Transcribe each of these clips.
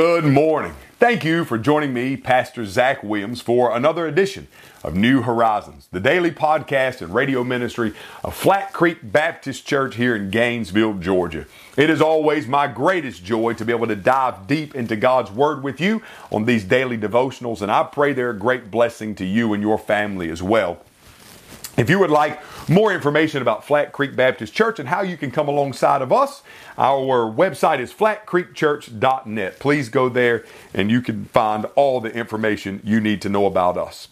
Good morning. Thank you for joining me, Pastor Zach Williams, for another edition of New Horizons, the daily podcast and radio ministry of Flat Creek Baptist Church here in Gainesville, Georgia. It is always my greatest joy to be able to dive deep into God's Word with you on these daily devotionals, and I pray they're a great blessing to you and your family as well. If you would like more information about Flat Creek Baptist Church and how you can come alongside of us, our website is flatcreekchurch.net. Please go there and you can find all the information you need to know about us.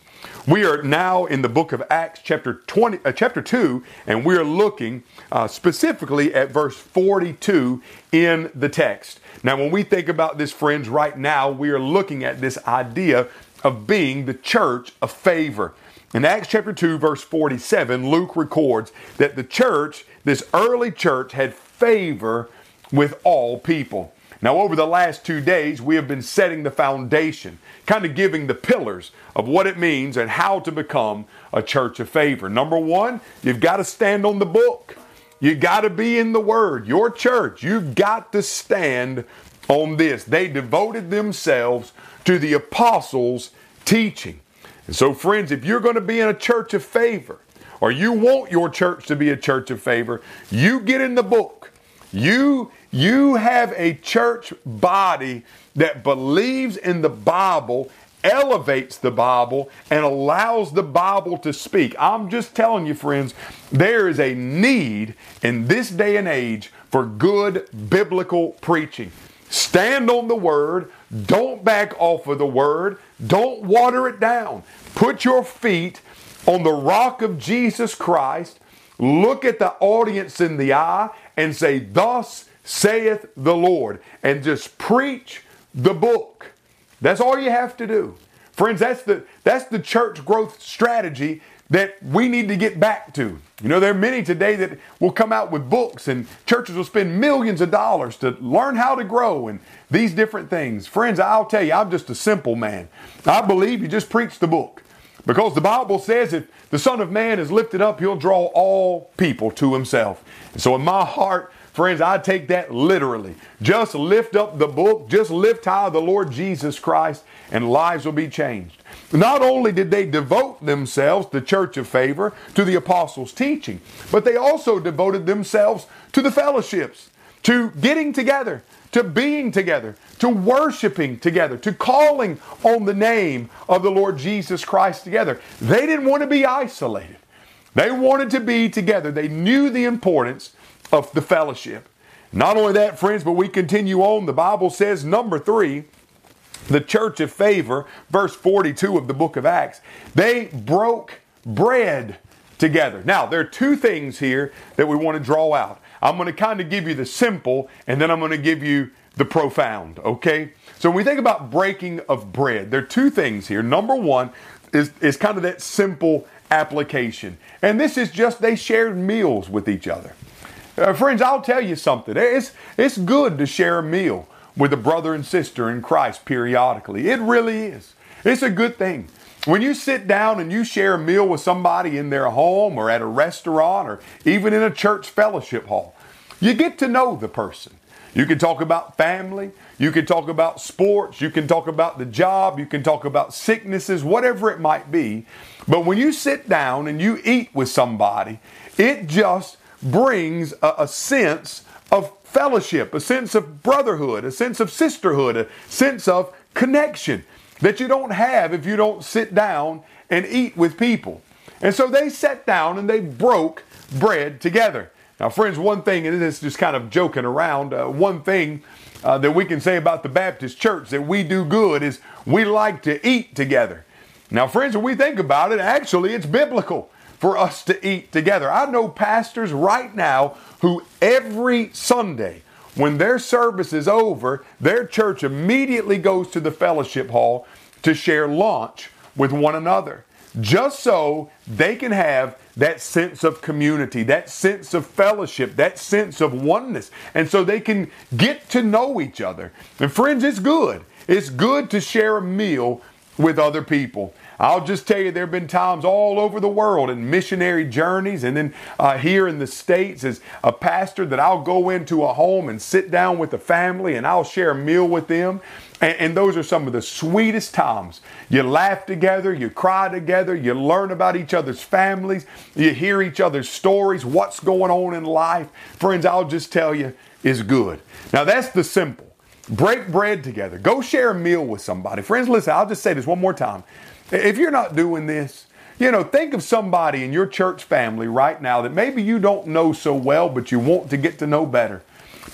We are now in the book of Acts, chapter 20, uh, chapter 2, and we are looking uh, specifically at verse 42 in the text. Now, when we think about this, friends, right now we are looking at this idea of being the church of favor. In Acts chapter 2, verse 47, Luke records that the church, this early church, had favor with all people. Now, over the last two days, we have been setting the foundation, kind of giving the pillars of what it means and how to become a church of favor. Number one, you've got to stand on the book. You got to be in the Word. Your church, you've got to stand on this. They devoted themselves to the apostles' teaching. And so, friends, if you're going to be in a church of favor, or you want your church to be a church of favor, you get in the book. You you have a church body that believes in the Bible, elevates the Bible, and allows the Bible to speak. I'm just telling you, friends, there is a need in this day and age for good biblical preaching. Stand on the Word. Don't back off of the Word. Don't water it down. Put your feet on the rock of Jesus Christ. Look at the audience in the eye and say, Thus saith the Lord. And just preach the book. That's all you have to do. Friends, that's the, that's the church growth strategy that we need to get back to. You know, there are many today that will come out with books, and churches will spend millions of dollars to learn how to grow and these different things. Friends, I'll tell you, I'm just a simple man. I believe you just preach the book because the Bible says if the Son of Man is lifted up, he'll draw all people to himself. And so, in my heart, Friends, I take that literally. Just lift up the book, just lift high the Lord Jesus Christ, and lives will be changed. Not only did they devote themselves, the church of favor, to the apostles' teaching, but they also devoted themselves to the fellowships, to getting together, to being together, to worshiping together, to calling on the name of the Lord Jesus Christ together. They didn't want to be isolated. They wanted to be together. They knew the importance of the fellowship. Not only that, friends, but we continue on. The Bible says, number three, the church of favor, verse 42 of the book of Acts, they broke bread together. Now, there are two things here that we want to draw out. I'm going to kind of give you the simple, and then I'm going to give you the profound, okay? So when we think about breaking of bread, there are two things here. Number one is, is kind of that simple application. And this is just they shared meals with each other. Uh, friends, I'll tell you something. It's, it's good to share a meal with a brother and sister in Christ periodically. It really is. It's a good thing. When you sit down and you share a meal with somebody in their home or at a restaurant or even in a church fellowship hall, you get to know the person. You can talk about family, you can talk about sports, you can talk about the job, you can talk about sicknesses, whatever it might be. But when you sit down and you eat with somebody, it just brings a, a sense of fellowship, a sense of brotherhood, a sense of sisterhood, a sense of connection that you don't have if you don't sit down and eat with people. And so they sat down and they broke bread together. Now, friends, one thing, and this is just kind of joking around, uh, one thing uh, that we can say about the Baptist church that we do good is we like to eat together. Now, friends, when we think about it, actually it's biblical for us to eat together. I know pastors right now who every Sunday, when their service is over, their church immediately goes to the fellowship hall to share lunch with one another. Just so they can have that sense of community, that sense of fellowship, that sense of oneness. And so they can get to know each other. And friends, it's good. It's good to share a meal with other people. I'll just tell you, there have been times all over the world in missionary journeys, and then uh, here in the States as a pastor, that I'll go into a home and sit down with the family and I'll share a meal with them. And, and, those are some of the sweetest times. You laugh together, you cry together, you learn about each other's families, you hear each other's stories, what's going on in life. Friends, I'll just tell you, is good. Now, that's the simple. Break bread together. Go share a meal with somebody. Friends, listen, I'll just say this one more time. If you're not doing this, you know, think of somebody in your church family right now that maybe you don't know so well, but you want to get to know better.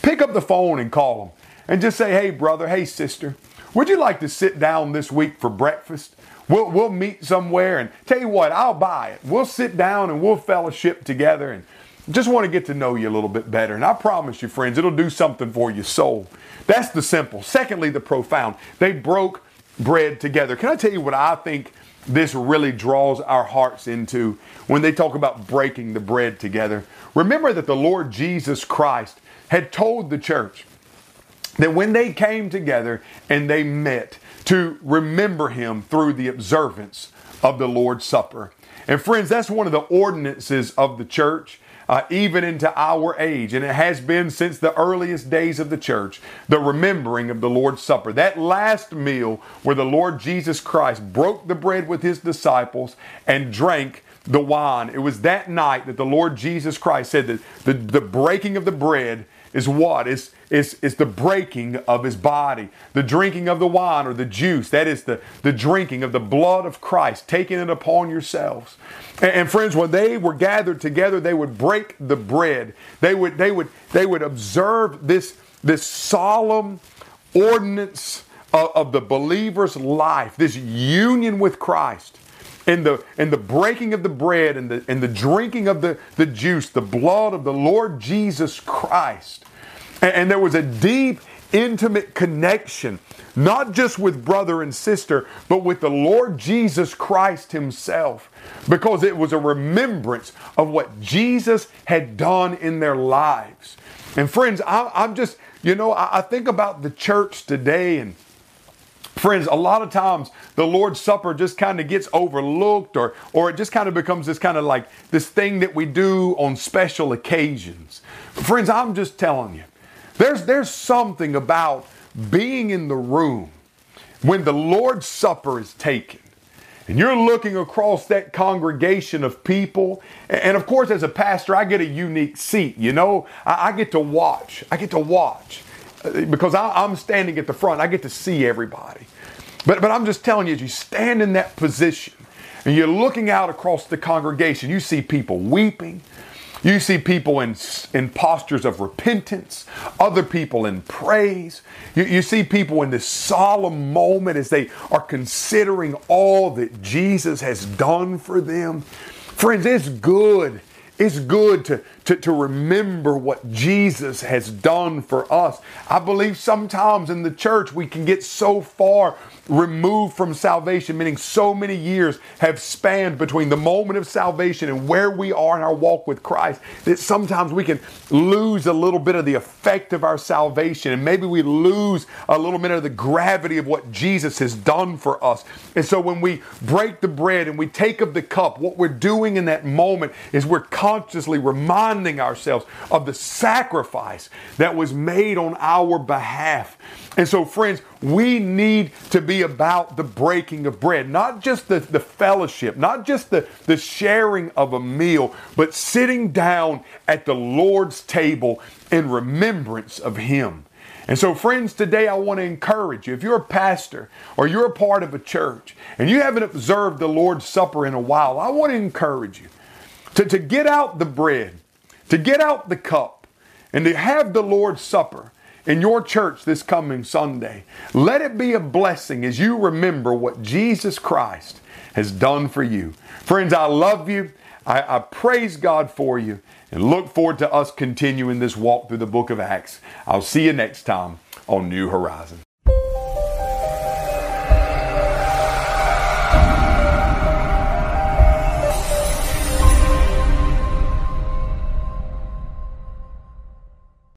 Pick up the phone and call them and just say, hey, brother, hey, sister, would you like to sit down this week for breakfast? We'll, we'll meet somewhere and tell you what, I'll buy it. We'll sit down and we'll fellowship together and just want to get to know you a little bit better. And I promise you, friends, it'll do something for your soul. That's the simple. Secondly, the profound. They broke bread together. Can I tell you what I think this really draws our hearts into when they talk about breaking the bread together? Remember that the Lord Jesus Christ had told the church that when they came together and they met to remember him through the observance of the Lord's Supper. And friends, that's one of the ordinances of the church uh, even into our age. And it has been since the earliest days of the church, the remembering of the Lord's Supper. That last meal where the Lord Jesus Christ broke the bread with his disciples and drank the wine. It was that night that the Lord Jesus Christ said that the, the breaking of the bread is what? Is, is, is the breaking of his body. The drinking of the wine or the juice, that is the, the drinking of the blood of Christ, taking it upon yourselves. And, and, friends, when they were gathered together, they would break the bread. They would, they would, they would observe this, this solemn ordinance of, of the believer's life, this union with Christ in the in the breaking of the bread and the and the drinking of the, the juice, the blood of the Lord Jesus Christ. And, and there was a deep, intimate connection, not just with brother and sister, but with the Lord Jesus Christ Himself. Because it was a remembrance of what Jesus had done in their lives. And friends, I, am just, you know, I, I think about the church today and Friends, a lot of times the Lord's Supper just kind of gets overlooked or, or it just kind of becomes this kind of like this thing that we do on special occasions. Friends, I'm just telling you, there's, there's something about being in the room when the Lord's Supper is taken and you're looking across that congregation of people. And of course, as a pastor, I get a unique seat. You know, I, get to watch. I get to watch uh, because I, am standing at the front. I get to see everybody. But, but I'm just telling you, as you stand in that position and you're looking out across the congregation, you see people weeping. You see people in, in postures of repentance, other people in praise. You, you see people in this solemn moment as they are considering all that Jesus has done for them. Friends, it's good it's good to, to, to remember what Jesus has done for us. I believe sometimes in the church we can get so far removed from salvation, meaning so many years have spanned between the moment of salvation and where we are in our walk with Christ, that sometimes we can lose a little bit of the effect of our salvation and maybe we lose a little bit of the gravity of what Jesus has done for us. And so when we break the bread and we take of the cup, what we're doing in that moment is we're consciously reminding ourselves of the sacrifice that was made on our behalf. And so, friends, we need to be about the breaking of bread, not just the, the fellowship, not just the, the sharing of a meal, but sitting down at the Lord's table in remembrance of Him. And so, friends, today I want to encourage you. If you're a pastor or you're a part of a church and you haven't observed the Lord's Supper in a while, I want to encourage you to, to get out the bread, to get out the cup, and to have the Lord's Supper in your church this coming Sunday. Let it be a blessing as you remember what Jesus Christ has done for you. Friends, I love you. I, I, praise God for you and look forward to us continuing this walk through the book of Acts. I'll see you next time on New Horizon.